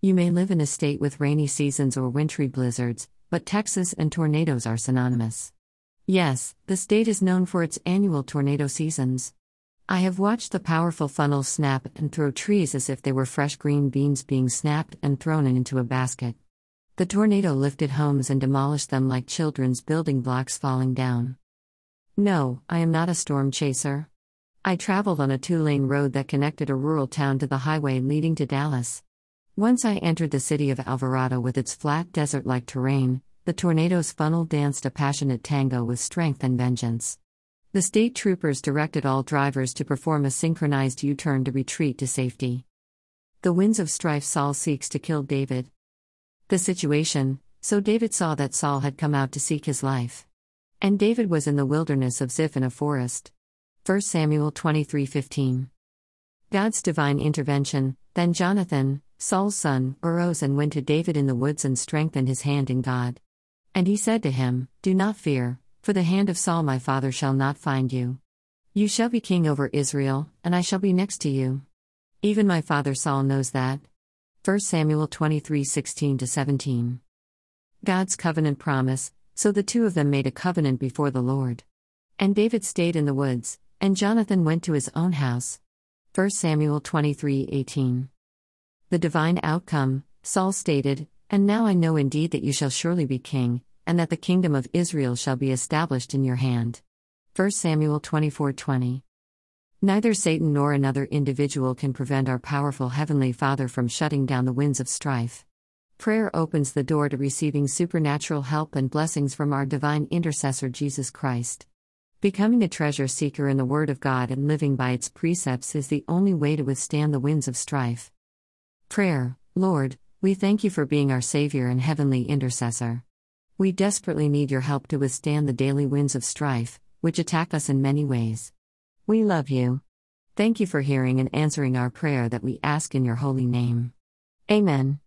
You may live in a state with rainy seasons or wintry blizzards, but Texas and tornadoes are synonymous. Yes, the state is known for its annual tornado seasons. I have watched the powerful funnels snap and throw trees as if they were fresh green beans being snapped and thrown into a basket. The tornado lifted homes and demolished them like children's building blocks falling down. No, I am not a storm chaser. I traveled on a two lane road that connected a rural town to the highway leading to Dallas. Once I entered the city of Alvarado with its flat desert like terrain, the tornado's funnel danced a passionate tango with strength and vengeance. The state troopers directed all drivers to perform a synchronized U turn to retreat to safety. The winds of strife Saul seeks to kill David. The situation so David saw that Saul had come out to seek his life. And David was in the wilderness of Ziph in a forest. 1 Samuel 23:15. God's divine intervention. Then Jonathan, Saul's son, arose and went to David in the woods and strengthened his hand in God. And he said to him, Do not fear, for the hand of Saul my father shall not find you. You shall be king over Israel, and I shall be next to you. Even my father Saul knows that. 1 Samuel 23 16 17. God's covenant promise, so the two of them made a covenant before the Lord. And David stayed in the woods, and Jonathan went to his own house. 1 Samuel 23 18. The divine outcome, Saul stated, And now I know indeed that you shall surely be king, and that the kingdom of Israel shall be established in your hand. 1 Samuel 24 20. Neither Satan nor another individual can prevent our powerful Heavenly Father from shutting down the winds of strife. Prayer opens the door to receiving supernatural help and blessings from our divine intercessor Jesus Christ. Becoming a treasure seeker in the Word of God and living by its precepts is the only way to withstand the winds of strife. Prayer Lord, we thank you for being our Savior and Heavenly Intercessor. We desperately need your help to withstand the daily winds of strife, which attack us in many ways. We love you. Thank you for hearing and answering our prayer that we ask in your holy name. Amen.